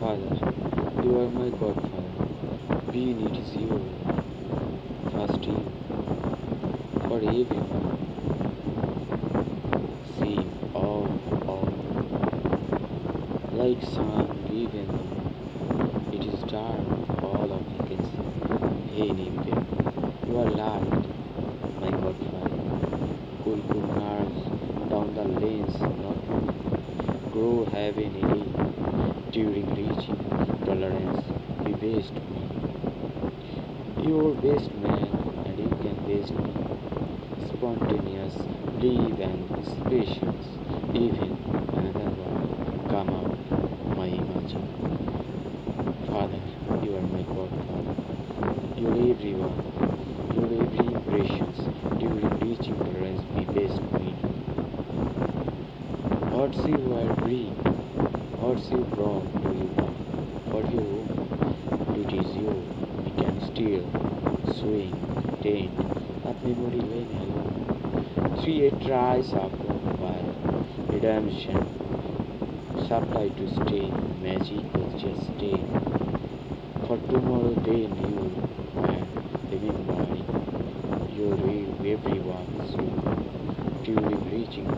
Father, you are my godfather. Being it is you, fasting for everyone. See all, all, like sun given. It is dark, all of you can see. Hey, Nimde, you are light, my godfather. Cool, cool Mars, down the lanes, not grow heaven in during reaching tolerance. Be best me. Are best man, and you can best me. Spontaneous, brave and spacious. Even another one come out my imagine. Father, you are my godfather. You everyone. You every impressions during reaching tolerance. Be best me. What's you are bring? What's you brought to you? You, it is you. We can steal, swing, taint, that memory lane alone. Three eight tries gone by. Redemption, supply to stay. Magic was just stay. For tomorrow they knew and remembering. You everyone soon. During reaching.